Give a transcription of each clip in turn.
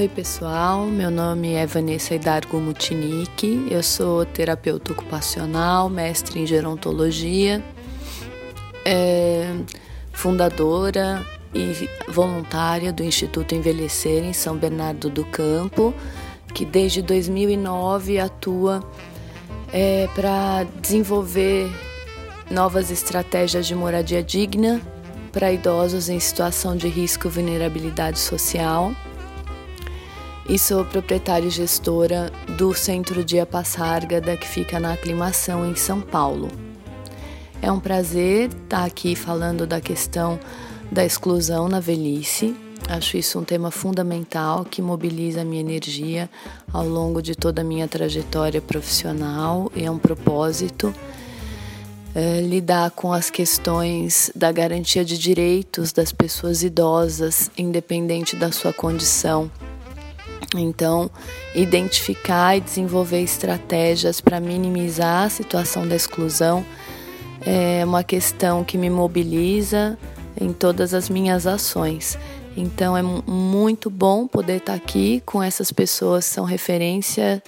Oi, pessoal. Meu nome é Vanessa Hidargo Mutinique. Eu sou terapeuta ocupacional, mestre em gerontologia, é, fundadora e voluntária do Instituto Envelhecer em São Bernardo do Campo, que desde 2009 atua é, para desenvolver novas estratégias de moradia digna para idosos em situação de risco e vulnerabilidade social. E sou proprietária e gestora do Centro Dia Passárgada, que fica na Aclimação, em São Paulo. É um prazer estar aqui falando da questão da exclusão na velhice. Acho isso um tema fundamental que mobiliza a minha energia ao longo de toda a minha trajetória profissional e é um propósito é, lidar com as questões da garantia de direitos das pessoas idosas, independente da sua condição. Então, identificar e desenvolver estratégias para minimizar a situação da exclusão é uma questão que me mobiliza em todas as minhas ações. Então, é muito bom poder estar aqui com essas pessoas que são referência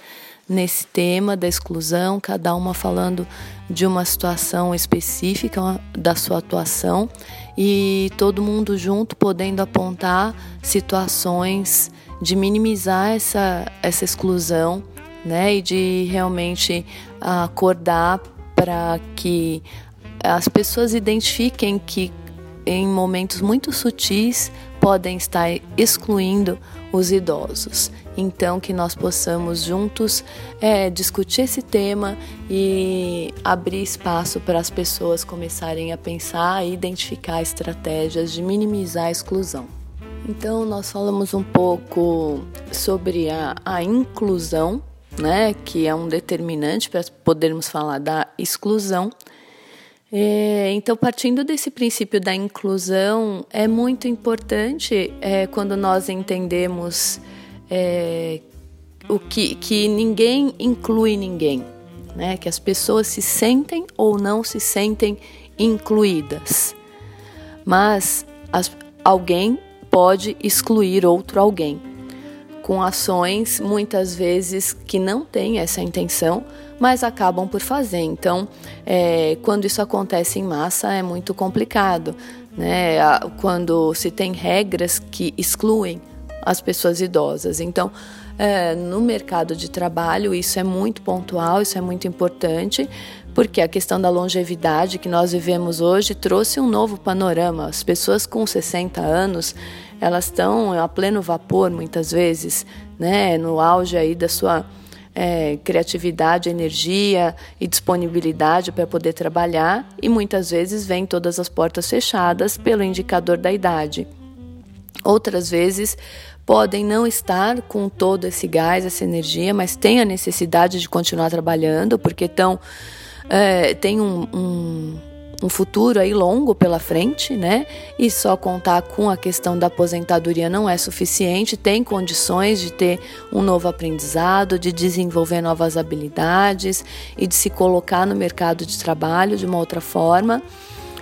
nesse tema da exclusão, cada uma falando de uma situação específica da sua atuação e todo mundo junto podendo apontar situações de minimizar essa, essa exclusão, né, e de realmente acordar para que as pessoas identifiquem que em momentos muito sutis podem estar excluindo os idosos. Então, que nós possamos juntos é, discutir esse tema e abrir espaço para as pessoas começarem a pensar e identificar estratégias de minimizar a exclusão. Então, nós falamos um pouco sobre a, a inclusão, né, que é um determinante para podermos falar da exclusão. É, então, partindo desse princípio da inclusão, é muito importante é, quando nós entendemos é, o que, que ninguém inclui ninguém, né? que as pessoas se sentem ou não se sentem incluídas. Mas as, alguém pode excluir outro alguém, com ações muitas vezes que não têm essa intenção, mas acabam por fazer. Então, é, quando isso acontece em massa, é muito complicado. Né? Quando se tem regras que excluem as pessoas idosas. Então, é, no mercado de trabalho, isso é muito pontual, isso é muito importante, porque a questão da longevidade que nós vivemos hoje trouxe um novo panorama. As pessoas com 60 anos, elas estão a pleno vapor muitas vezes, né, no auge aí da sua é, criatividade, energia e disponibilidade para poder trabalhar e muitas vezes vem todas as portas fechadas pelo indicador da idade. Outras vezes podem não estar com todo esse gás, essa energia, mas têm a necessidade de continuar trabalhando porque estão é, tem um, um um futuro aí longo pela frente, né? E só contar com a questão da aposentadoria não é suficiente, tem condições de ter um novo aprendizado, de desenvolver novas habilidades e de se colocar no mercado de trabalho de uma outra forma.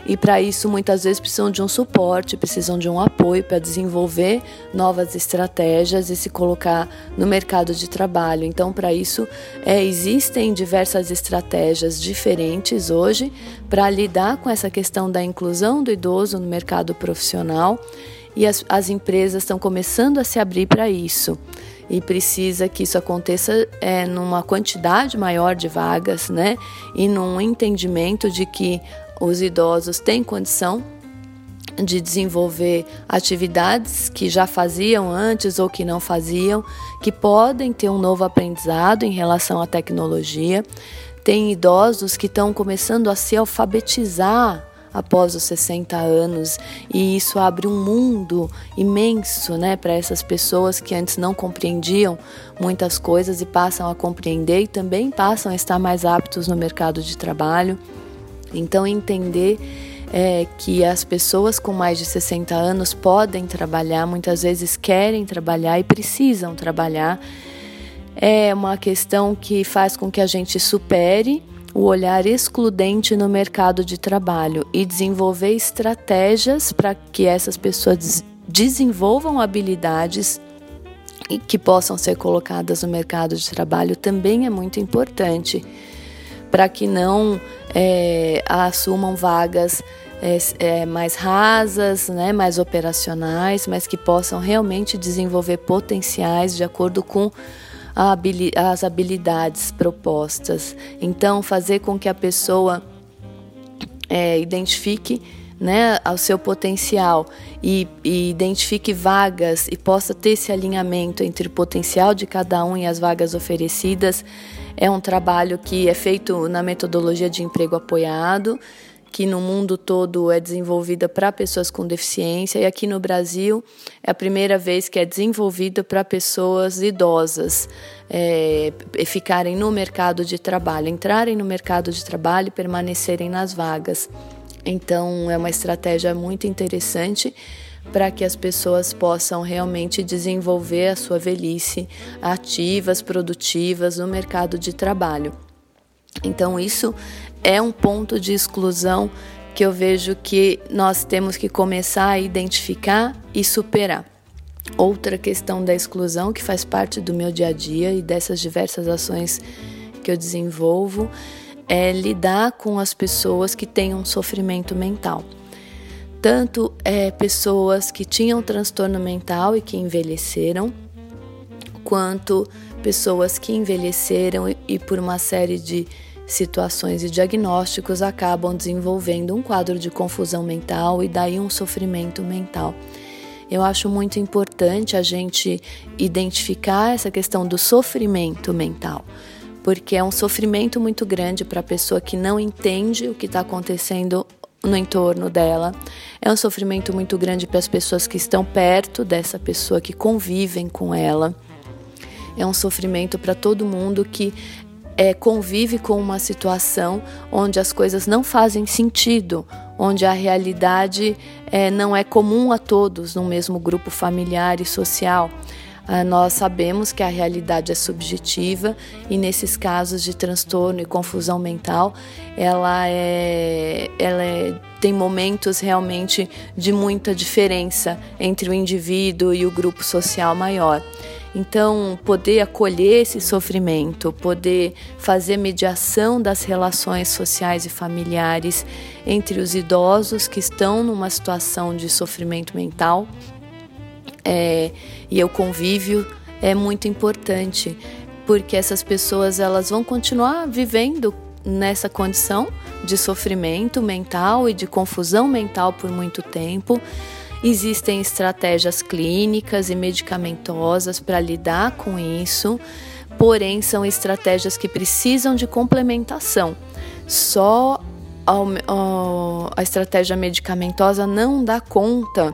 E para isso, muitas vezes precisam de um suporte, precisam de um apoio para desenvolver novas estratégias e se colocar no mercado de trabalho. Então, para isso, é, existem diversas estratégias diferentes hoje para lidar com essa questão da inclusão do idoso no mercado profissional. E as, as empresas estão começando a se abrir para isso e precisa que isso aconteça é, numa quantidade maior de vagas, né? E num entendimento de que os idosos têm condição de desenvolver atividades que já faziam antes ou que não faziam, que podem ter um novo aprendizado em relação à tecnologia. Tem idosos que estão começando a se alfabetizar após os 60 anos e isso abre um mundo imenso, né, para essas pessoas que antes não compreendiam muitas coisas e passam a compreender e também passam a estar mais aptos no mercado de trabalho. Então, entender é, que as pessoas com mais de 60 anos podem trabalhar, muitas vezes querem trabalhar e precisam trabalhar, é uma questão que faz com que a gente supere o olhar excludente no mercado de trabalho e desenvolver estratégias para que essas pessoas desenvolvam habilidades que possam ser colocadas no mercado de trabalho também é muito importante para que não é, assumam vagas é, é, mais rasas, né, mais operacionais, mas que possam realmente desenvolver potenciais de acordo com as habilidades propostas. Então, fazer com que a pessoa é, identifique né, o seu potencial e, e, identifique vagas e possa ter esse alinhamento entre o potencial de cada um e as vagas oferecidas é um trabalho que é feito na metodologia de emprego apoiado que no mundo todo é desenvolvida para pessoas com deficiência e aqui no Brasil é a primeira vez que é desenvolvida para pessoas idosas é, ficarem no mercado de trabalho, entrarem no mercado de trabalho e permanecerem nas vagas. Então é uma estratégia muito interessante para que as pessoas possam realmente desenvolver a sua velhice ativas, produtivas no mercado de trabalho. Então, isso é um ponto de exclusão que eu vejo que nós temos que começar a identificar e superar. Outra questão da exclusão que faz parte do meu dia a dia e dessas diversas ações que eu desenvolvo é lidar com as pessoas que têm um sofrimento mental. Tanto é, pessoas que tinham transtorno mental e que envelheceram, quanto pessoas que envelheceram e, e por uma série de situações e diagnósticos acabam desenvolvendo um quadro de confusão mental e daí um sofrimento mental. Eu acho muito importante a gente identificar essa questão do sofrimento mental, porque é um sofrimento muito grande para a pessoa que não entende o que está acontecendo no entorno dela. É um sofrimento muito grande para as pessoas que estão perto dessa pessoa, que convivem com ela. É um sofrimento para todo mundo que é, convive com uma situação onde as coisas não fazem sentido, onde a realidade é, não é comum a todos no mesmo grupo familiar e social. Ah, nós sabemos que a realidade é subjetiva e nesses casos de transtorno e confusão mental, ela é, ela é, tem momentos realmente de muita diferença entre o indivíduo e o grupo social maior. Então, poder acolher esse sofrimento, poder fazer mediação das relações sociais e familiares entre os idosos que estão numa situação de sofrimento mental é, e o convívio é muito importante, porque essas pessoas elas vão continuar vivendo nessa condição de sofrimento mental e de confusão mental por muito tempo Existem estratégias clínicas e medicamentosas para lidar com isso, porém são estratégias que precisam de complementação. Só a, estratégia medicamentosa não dá conta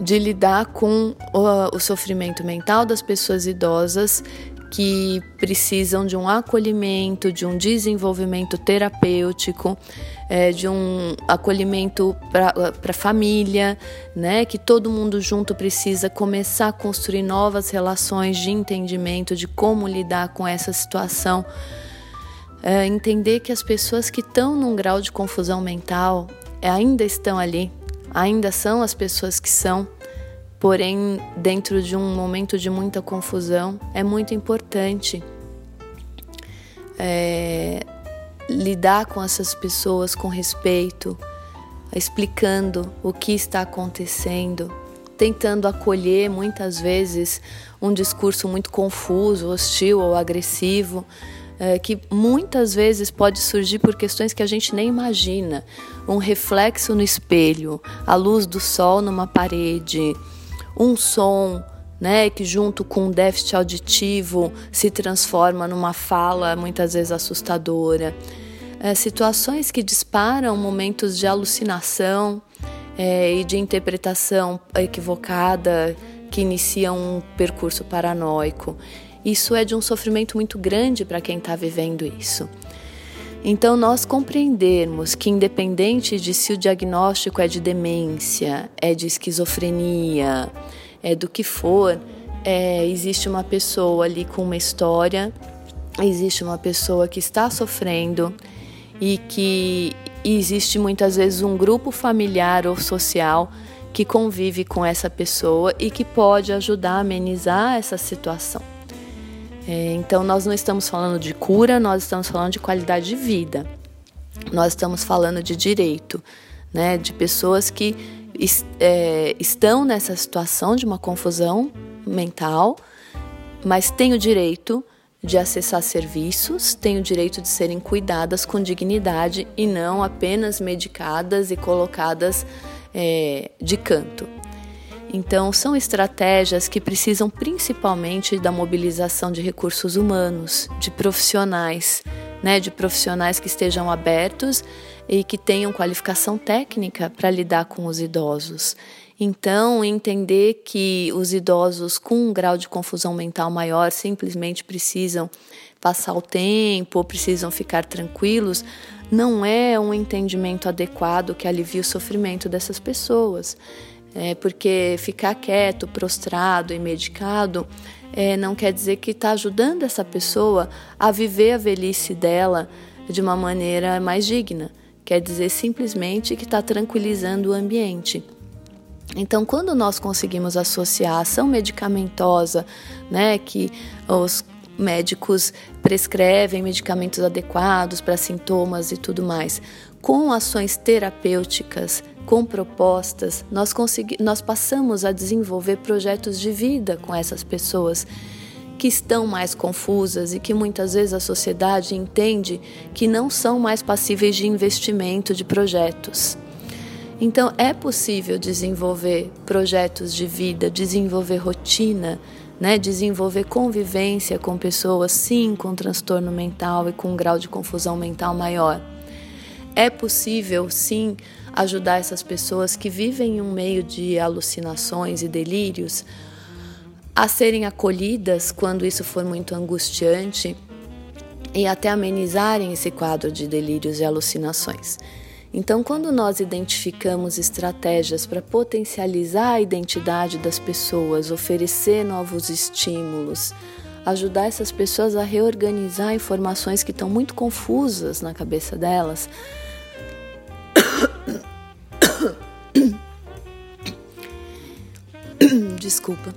de lidar com o, o sofrimento mental das pessoas idosas que precisam de um acolhimento, de um desenvolvimento terapêutico, é, de um acolhimento para a família, né? Que todo mundo junto precisa começar a construir novas relações de entendimento de como lidar com essa situação. É, entender que as pessoas que estão num grau de confusão mental ainda estão ali, ainda são as pessoas que são Porém, dentro de um momento de muita confusão, é muito importante é, lidar com essas pessoas com respeito, explicando o que está acontecendo, tentando acolher muitas vezes um discurso muito confuso, hostil ou agressivo. É, que muitas vezes pode surgir por questões que a gente nem imagina. Um reflexo no espelho, a luz do sol numa parede, um som, né, que junto com um déficit auditivo se transforma numa fala muitas vezes assustadora. É, situações que disparam momentos de alucinação é, e de interpretação equivocada que iniciam um percurso paranoico. Isso é de um sofrimento muito grande para quem está vivendo isso. Então, nós compreendermos que, independente de se o diagnóstico é de demência, é de esquizofrenia, é do que for, é, existe uma pessoa ali com uma história, existe uma pessoa que está sofrendo e que existe muitas vezes um grupo familiar ou social que convive com essa pessoa e que pode ajudar a amenizar essa situação. É, então, nós não estamos falando de cura, nós estamos falando de qualidade de vida. Nós estamos falando de direito, né, de pessoas que é, estão nessa situação de uma confusão mental, mas têm o direito de acessar serviços, têm o direito de serem cuidadas com dignidade e não apenas medicadas e colocadas é, de canto. Então, são estratégias que precisam principalmente da mobilização de recursos humanos, de profissionais, né, de profissionais que estejam abertos e que tenham qualificação técnica para lidar com os idosos. Então, entender que os idosos com um grau de confusão mental maior simplesmente precisam passar o tempo precisam ficar tranquilos, não é um entendimento adequado que alivie o sofrimento dessas pessoas. É porque ficar quieto, prostrado e medicado é, não quer dizer que está ajudando essa pessoa a viver a velhice dela de uma maneira mais digna. Quer dizer simplesmente que está tranquilizando o ambiente. Então, quando nós conseguimos associar a ação medicamentosa, né, que os médicos prescrevem medicamentos adequados para sintomas e tudo mais, com ações terapêuticas, com propostas, nós, nós passamos a desenvolver projetos de vida com essas pessoas que estão mais confusas e que muitas vezes a sociedade entende que não são mais passíveis de investimento de projetos. Então, é possível desenvolver projetos de vida, desenvolver rotina, né? desenvolver convivência com pessoas, sim, com transtorno mental e com um grau de confusão mental maior. É possível, sim, ajudar essas pessoas que vivem em um meio de alucinações e delírios a serem acolhidas quando isso for muito angustiante e até amenizarem esse quadro de delírios e alucinações. Então, quando nós identificamos estratégias para potencializar a identidade das pessoas, oferecer novos estímulos, ajudar essas pessoas a reorganizar informações que estão muito confusas na cabeça delas. Desculpa.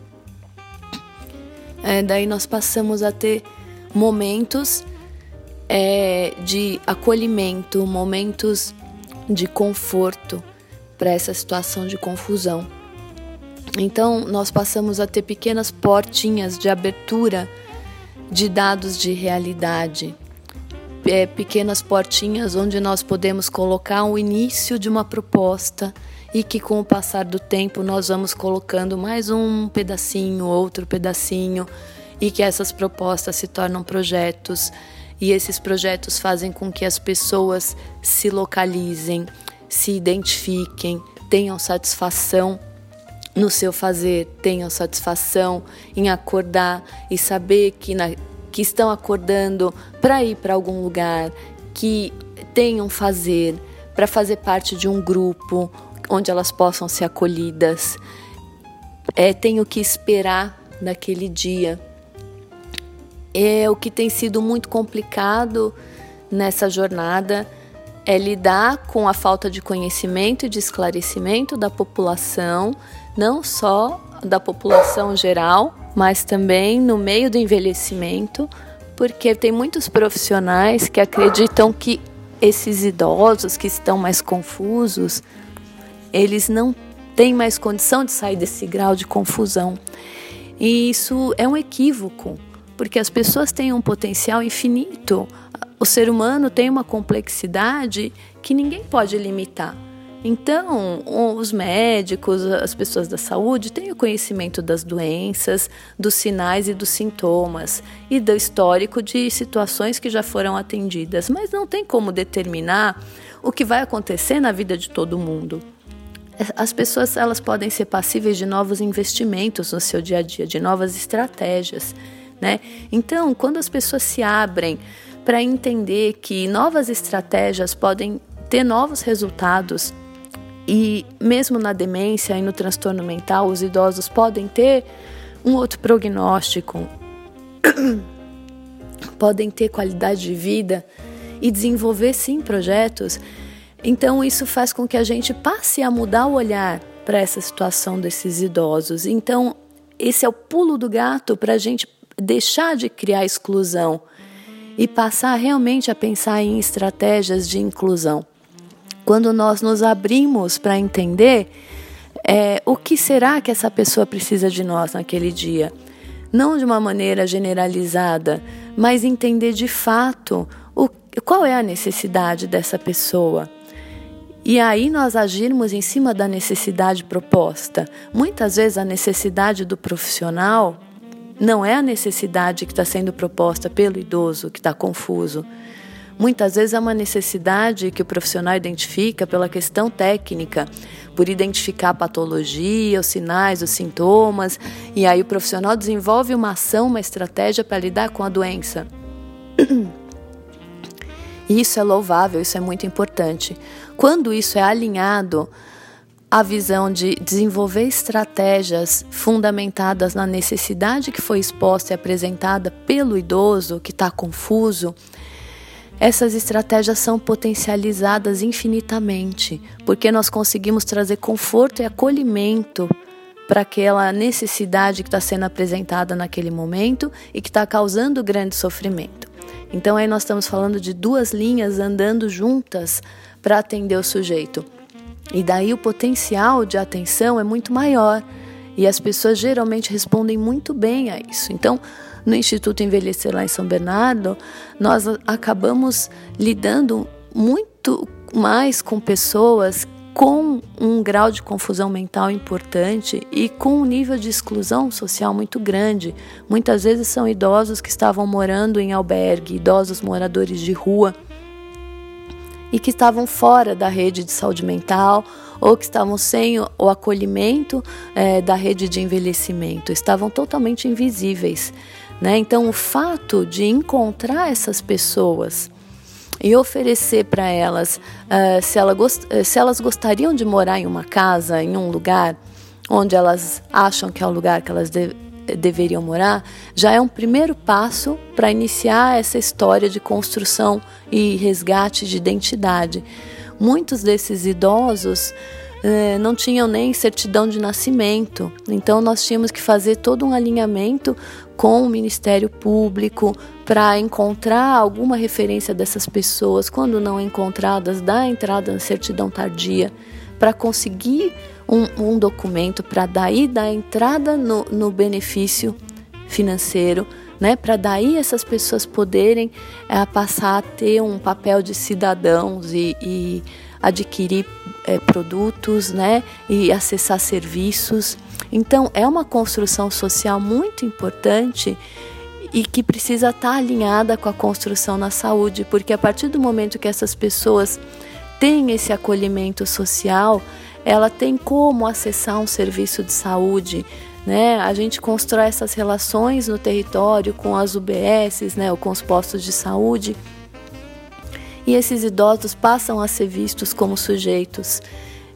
É, daí nós passamos a ter momentos é, de acolhimento, momentos de conforto para essa situação de confusão. Então, nós passamos a ter pequenas portinhas de abertura de dados de realidade, é, pequenas portinhas onde nós podemos colocar o início de uma proposta e que com o passar do tempo nós vamos colocando mais um pedacinho, outro pedacinho e que essas propostas se tornam projetos. E esses projetos fazem com que as pessoas se localizem, se identifiquem, tenham satisfação no seu fazer, tenham satisfação em acordar e saber que, na, que estão acordando para ir para algum lugar, que tenham fazer para fazer parte de um grupo onde elas possam ser acolhidas. É, tenho que esperar naquele dia é o que tem sido muito complicado nessa jornada é lidar com a falta de conhecimento e de esclarecimento da população, não só da população geral, mas também no meio do envelhecimento, porque tem muitos profissionais que acreditam que esses idosos que estão mais confusos, eles não têm mais condição de sair desse grau de confusão. E isso é um equívoco porque as pessoas têm um potencial infinito. O ser humano tem uma complexidade que ninguém pode limitar. Então, os médicos, as pessoas da saúde têm o conhecimento das doenças, dos sinais e dos sintomas e do histórico de situações que já foram atendidas, mas não tem como determinar o que vai acontecer na vida de todo mundo. As pessoas elas podem ser passíveis de novos investimentos no seu dia a dia, de novas estratégias né? Então, quando as pessoas se abrem para entender que novas estratégias podem ter novos resultados e mesmo na demência e no transtorno mental, os idosos podem ter um outro prognóstico, podem ter qualidade de vida e desenvolver sim projetos. Então isso faz com que a gente passe a mudar o olhar para essa situação desses idosos. Então, esse é o pulo do gato para a gente deixar de criar exclusão e passar realmente a pensar em estratégias de inclusão. Quando nós nos abrimos para entender é, o que será que essa pessoa precisa de nós naquele dia, não de uma maneira generalizada, mas entender de fato o, qual é a necessidade dessa pessoa. E aí nós agirmos em cima da necessidade proposta. Muitas vezes a necessidade do profissional não é a necessidade que está sendo proposta pelo idoso que está confuso. Muitas vezes é uma necessidade que o profissional identifica pela questão técnica, por identificar a patologia, os sinais, os sintomas, e aí o profissional desenvolve uma ação, uma estratégia para lidar com a doença. Isso é louvável, isso é muito importante. Quando isso é alinhado a visão de desenvolver estratégias fundamentadas na necessidade que foi exposta e apresentada pelo idoso que está confuso, essas estratégias são potencializadas infinitamente, porque nós conseguimos trazer conforto e acolhimento para aquela necessidade que está sendo apresentada naquele momento e que está causando grande sofrimento. Então, aí nós estamos falando de duas linhas andando juntas para atender o sujeito. E daí o potencial de atenção é muito maior. E as pessoas geralmente respondem muito bem a isso. Então, no Instituto Envelhecer lá em São Bernardo, nós acabamos lidando muito mais com pessoas com um grau de confusão mental importante e com um nível de exclusão social muito grande. Muitas vezes são idosos que estavam morando em albergue, idosos moradores de rua e que estavam fora da rede de saúde mental ou que estavam sem o acolhimento é, da rede de envelhecimento, estavam totalmente invisíveis. Né? Então, o fato de encontrar essas pessoas e oferecer para elas uh, se, ela se elas gostariam de morar em uma casa, em um lugar onde elas acham que é o lugar que elas de deveriam morar, já é um primeiro passo para iniciar essa história de construção e resgate de identidade. Muitos desses idosos eh, não tinham nem certidão de nascimento, então nós tínhamos que fazer todo um alinhamento com o Ministério Público para encontrar alguma referência dessas pessoas. Quando não encontradas, dar entrada na certidão tardia para conseguir um, um documento para daí dar entrada no, no benefício financeiro, né? Para daí essas pessoas poderem é, passar a ter um papel de cidadãos e, e adquirir é, produtos, né? E acessar serviços. Então é uma construção social muito importante e que precisa estar alinhada com a construção na saúde, porque a partir do momento que essas pessoas têm esse acolhimento social, ela tem como acessar um serviço de saúde. Né? A gente constrói essas relações no território com as UBSs, né, ou com os postos de saúde, e esses idosos passam a ser vistos como sujeitos.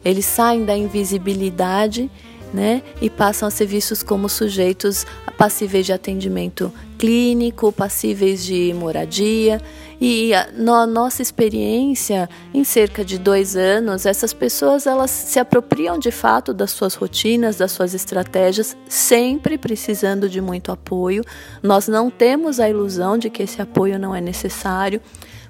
Eles saem da invisibilidade né, e passam a ser vistos como sujeitos passíveis de atendimento clínico, passíveis de moradia. E na nossa experiência, em cerca de dois anos, essas pessoas elas se apropriam de fato das suas rotinas, das suas estratégias, sempre precisando de muito apoio. Nós não temos a ilusão de que esse apoio não é necessário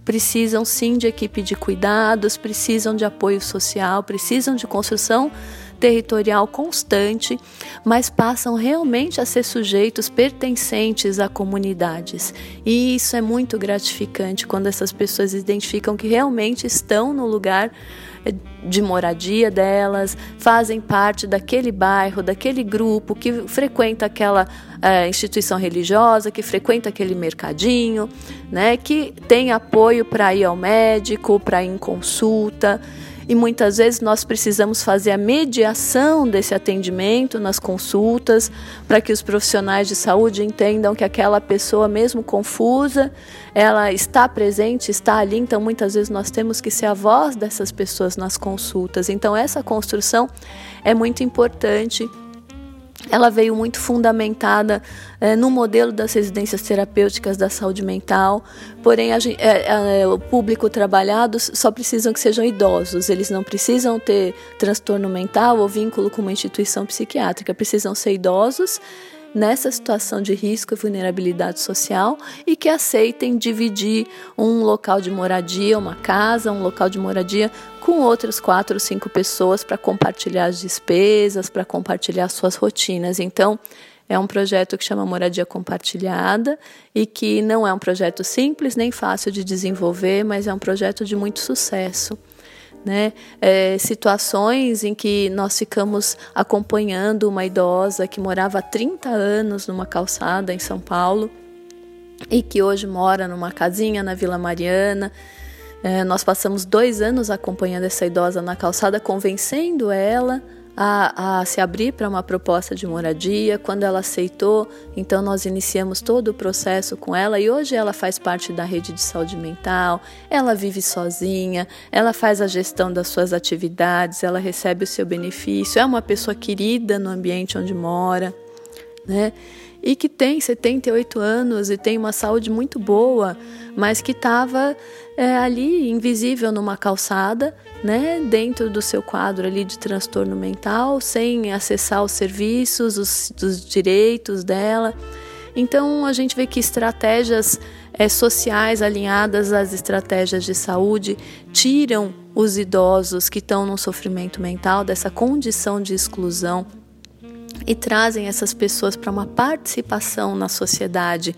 precisam sim de equipe de cuidados, precisam de apoio social, precisam de construção territorial constante, mas passam realmente a ser sujeitos pertencentes a comunidades. E isso é muito gratificante quando essas pessoas identificam que realmente estão no lugar eh, de moradia delas, fazem parte daquele bairro, daquele grupo que frequenta aquela é, instituição religiosa, que frequenta aquele mercadinho, né, que tem apoio para ir ao médico, para ir em consulta e muitas vezes nós precisamos fazer a mediação desse atendimento nas consultas para que os profissionais de saúde entendam que aquela pessoa, mesmo confusa, ela está presente, está ali. Então, muitas vezes nós temos que ser a voz dessas pessoas nas consultas. Então, essa construção é muito importante ela veio muito fundamentada é, no modelo das residências terapêuticas da saúde mental, porém a, é, é, o público trabalhado só precisam que sejam idosos, eles não precisam ter transtorno mental ou vínculo com uma instituição psiquiátrica, precisam ser idosos nessa situação de risco e vulnerabilidade social e que aceitem dividir um local de moradia, uma casa, um local de moradia com outras quatro ou cinco pessoas para compartilhar as despesas, para compartilhar suas rotinas. Então, é um projeto que chama Moradia Compartilhada e que não é um projeto simples nem fácil de desenvolver, mas é um projeto de muito sucesso né? É, situações em que nós ficamos acompanhando uma idosa que morava há 30 anos numa calçada em São Paulo e que hoje mora numa casinha na Vila Mariana. É, nós passamos dois anos acompanhando essa idosa na calçada, convencendo ela a, a se abrir para uma proposta de moradia. Quando ela aceitou, então nós iniciamos todo o processo com ela e hoje ela faz parte da rede de saúde mental, ela vive sozinha, ela faz a gestão das suas atividades, ela recebe o seu benefício, é uma pessoa querida no ambiente onde mora, né? e que tem 78 anos e tem uma saúde muito boa, mas que estava é, ali invisível numa calçada, né, dentro do seu quadro ali de transtorno mental, sem acessar os serviços, os, os direitos dela. Então a gente vê que estratégias é, sociais alinhadas às estratégias de saúde tiram os idosos que estão num sofrimento mental dessa condição de exclusão e trazem essas pessoas para uma participação na sociedade.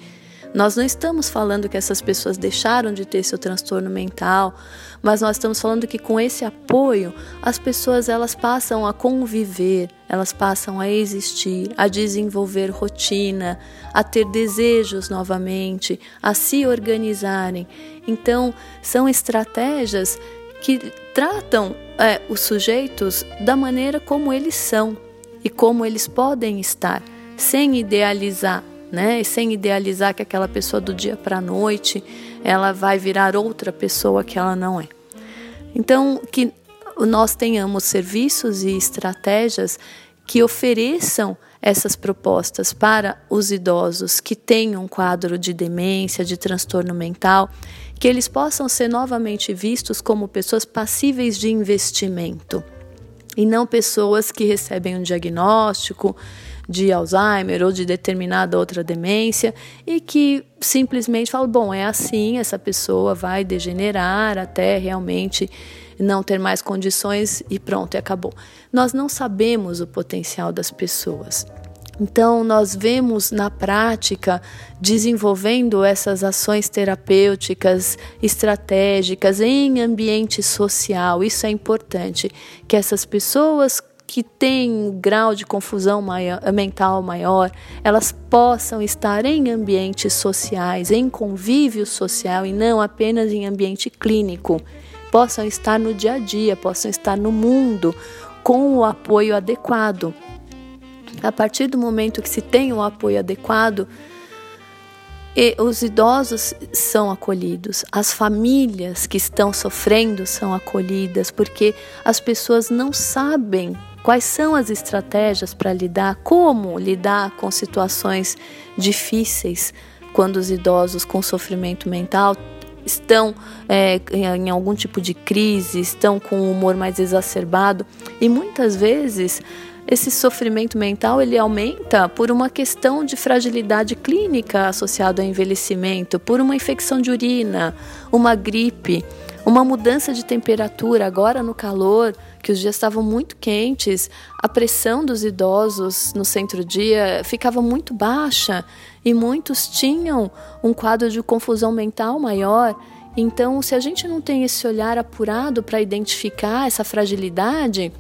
Nós não estamos falando que essas pessoas deixaram de ter seu transtorno mental, mas nós estamos falando que com esse apoio as pessoas elas passam a conviver, elas passam a existir, a desenvolver rotina, a ter desejos novamente, a se organizarem. Então são estratégias que tratam é, os sujeitos da maneira como eles são e como eles podem estar, sem idealizar, né? Sem idealizar que aquela pessoa do dia para a noite ela vai virar outra pessoa que ela não é. Então, que nós tenhamos serviços e estratégias que ofereçam essas propostas para os idosos que têm um quadro de demência, de transtorno mental, que eles possam ser novamente vistos como pessoas passíveis de investimento e não pessoas que recebem um diagnóstico de Alzheimer ou de determinada outra demência e que simplesmente falam: bom, é assim, essa pessoa vai degenerar até realmente não ter mais condições e pronto, e acabou. Nós não sabemos o potencial das pessoas. Então, nós vemos na prática desenvolvendo essas ações terapêuticas estratégicas em ambiente social. Isso é importante, que essas pessoas que têm um grau de confusão maior, mental maior, elas possam estar em ambientes sociais, em convívio social e não apenas em ambiente clínico. Possam estar no dia a dia, possam estar no mundo com o apoio adequado. A partir do momento que se tem um apoio adequado, os idosos são acolhidos, as famílias que estão sofrendo são acolhidas, porque as pessoas não sabem quais são as estratégias para lidar, como lidar com situações difíceis quando os idosos com sofrimento mental estão é, em algum tipo de crise, estão com o humor mais exacerbado. E muitas vezes esse sofrimento mental ele aumenta por uma questão de fragilidade clínica associada ao envelhecimento, por uma infecção de urina, uma gripe, uma mudança de temperatura agora no calor, que os dias estavam muito quentes, a pressão dos idosos no centro-dia ficava muito baixa e muitos tinham um quadro de confusão mental maior. Então, se a gente não tem esse olhar apurado para identificar essa fragilidade,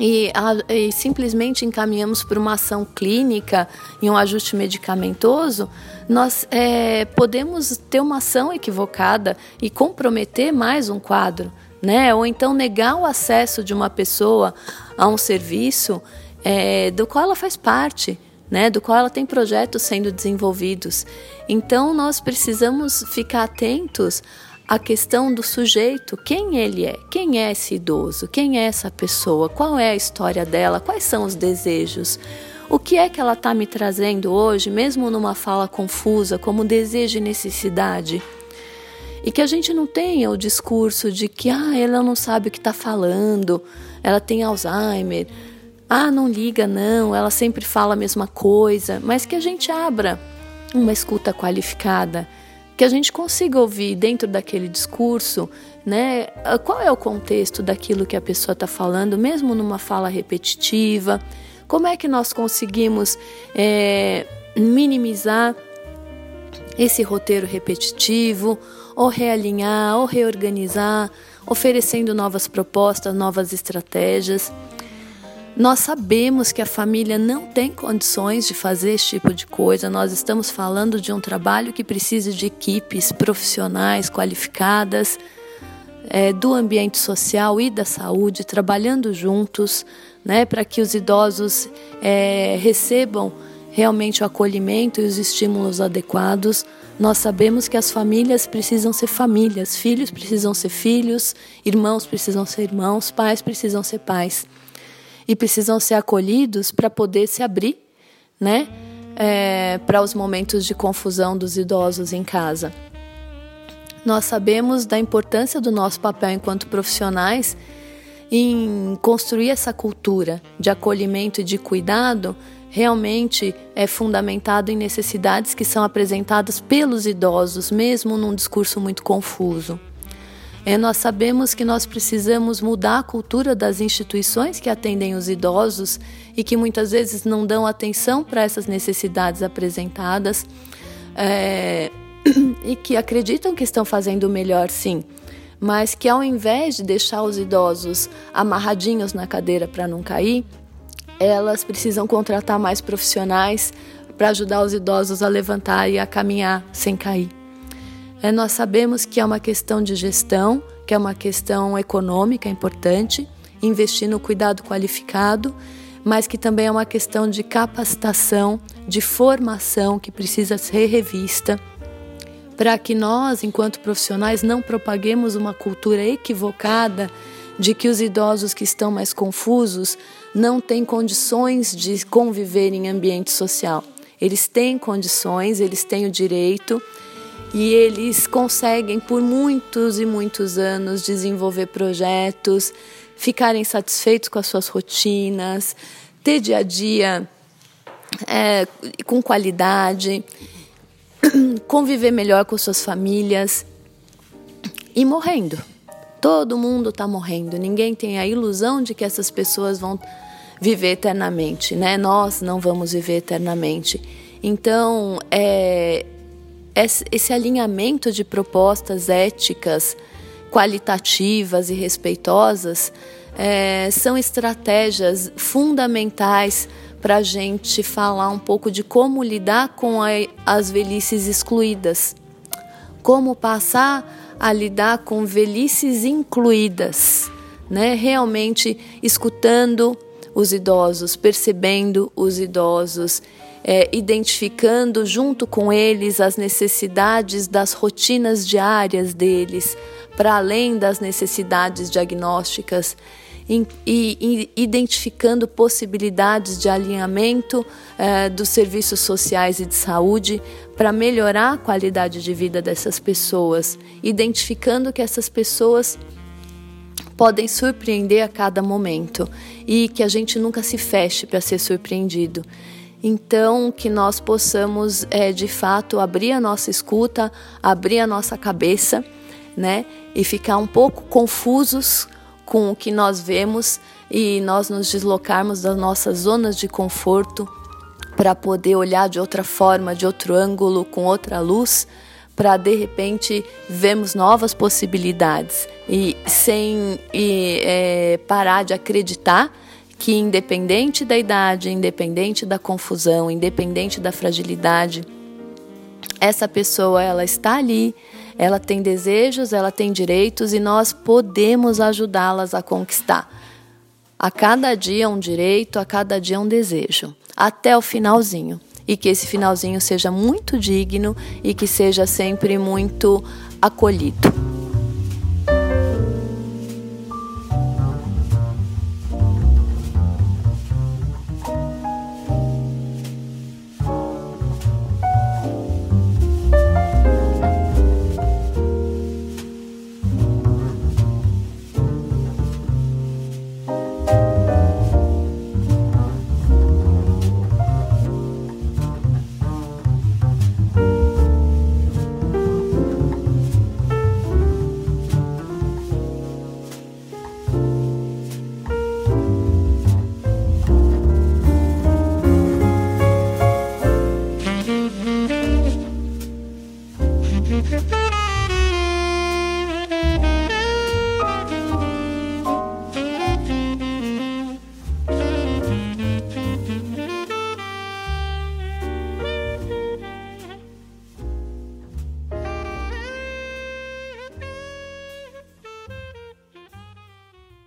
e, a, e, simplesmente encaminhamos para uma ação clínica e um ajuste medicamentoso, nós é, podemos ter uma ação equivocada e comprometer mais um quadro, né? Ou então negar o acesso de uma pessoa a um serviço é, do qual ela faz parte. Né, do qual ela tem projetos sendo desenvolvidos. Então, nós precisamos ficar atentos a questão do sujeito, quem ele é, quem é esse idoso, quem é essa pessoa, qual é a história dela, quais são os desejos. O que é que ela está me trazendo hoje, mesmo numa fala confusa, como desejo e necessidade? E que a gente não tenha o discurso de que ah, ela não sabe o que está falando, ela tem Alzheimer, ah, não liga, não, ela sempre fala a mesma coisa, mas que a gente abra uma escuta qualificada, que a gente consiga ouvir dentro daquele discurso, né, qual é o contexto daquilo que a pessoa está falando, mesmo numa fala repetitiva, como é que nós conseguimos é, minimizar esse roteiro repetitivo, ou realinhar, ou reorganizar, oferecendo novas propostas, novas estratégias. Nós sabemos que a família não tem condições de fazer esse tipo de coisa. Nós estamos falando de um trabalho que precisa de equipes profissionais qualificadas, é, do ambiente social e da saúde, trabalhando juntos, né, para que os idosos é, recebam realmente o acolhimento e os estímulos adequados. Nós sabemos que as famílias precisam ser famílias, filhos precisam ser filhos, irmãos precisam ser irmãos, pais precisam ser pais e precisam ser acolhidos para poder se abrir, né? É, para os momentos de confusão dos idosos em casa. Nós sabemos da importância do nosso papel enquanto profissionais em construir essa cultura de acolhimento e de cuidado realmente é fundamentado em necessidades que são apresentadas pelos idosos, mesmo num discurso muito confuso. É, nós sabemos que nós precisamos mudar a cultura das instituições que atendem os idosos e que muitas vezes não dão atenção para essas necessidades apresentadas é, e que acreditam que estão fazendo o melhor, sim, mas que ao invés de deixar os idosos amarradinhos na cadeira para não cair, elas precisam contratar mais profissionais para ajudar os idosos a levantar e a caminhar sem cair. É, nós sabemos que é uma questão de gestão, que é uma questão econômica importante, investir no cuidado qualificado, mas que também é uma questão de capacitação, de formação que precisa ser revista, para que nós, enquanto profissionais, não propaguemos uma cultura equivocada de que os idosos que estão mais confusos não têm condições de conviver em ambiente social. Eles têm condições, eles têm o direito e eles conseguem por muitos e muitos anos desenvolver projetos, ficarem satisfeitos com as suas rotinas, ter dia a dia é, com qualidade, conviver melhor com suas famílias e morrendo. Todo mundo está morrendo. Ninguém tem a ilusão de que essas pessoas vão viver eternamente, né? Nós não vamos viver eternamente. Então, é, esse alinhamento de propostas éticas, qualitativas e respeitosas é, são estratégias fundamentais para a gente falar um pouco de como lidar com a, as velhices excluídas, como passar a lidar com velhices incluídas, né? Realmente escutando os idosos, percebendo os idosos é, identificando junto com eles as necessidades das rotinas diárias deles, para além das necessidades diagnósticas, e, e identificando possibilidades de alinhamento é, dos serviços sociais e de saúde para melhorar a qualidade de vida dessas pessoas, identificando que essas pessoas podem surpreender a cada momento e que a gente nunca se feche para ser surpreendido. Então, que nós possamos, é, de fato, abrir a nossa escuta, abrir a nossa cabeça, né? E ficar um pouco confusos com o que nós vemos e nós nos deslocarmos das nossas zonas de conforto para poder olhar de outra forma, de outro ângulo, com outra luz, para de repente vermos novas possibilidades e sem e, é, parar de acreditar que independente da idade, independente da confusão, independente da fragilidade, essa pessoa ela está ali, ela tem desejos, ela tem direitos e nós podemos ajudá-las a conquistar. A cada dia um direito, a cada dia um desejo, até o finalzinho. E que esse finalzinho seja muito digno e que seja sempre muito acolhido.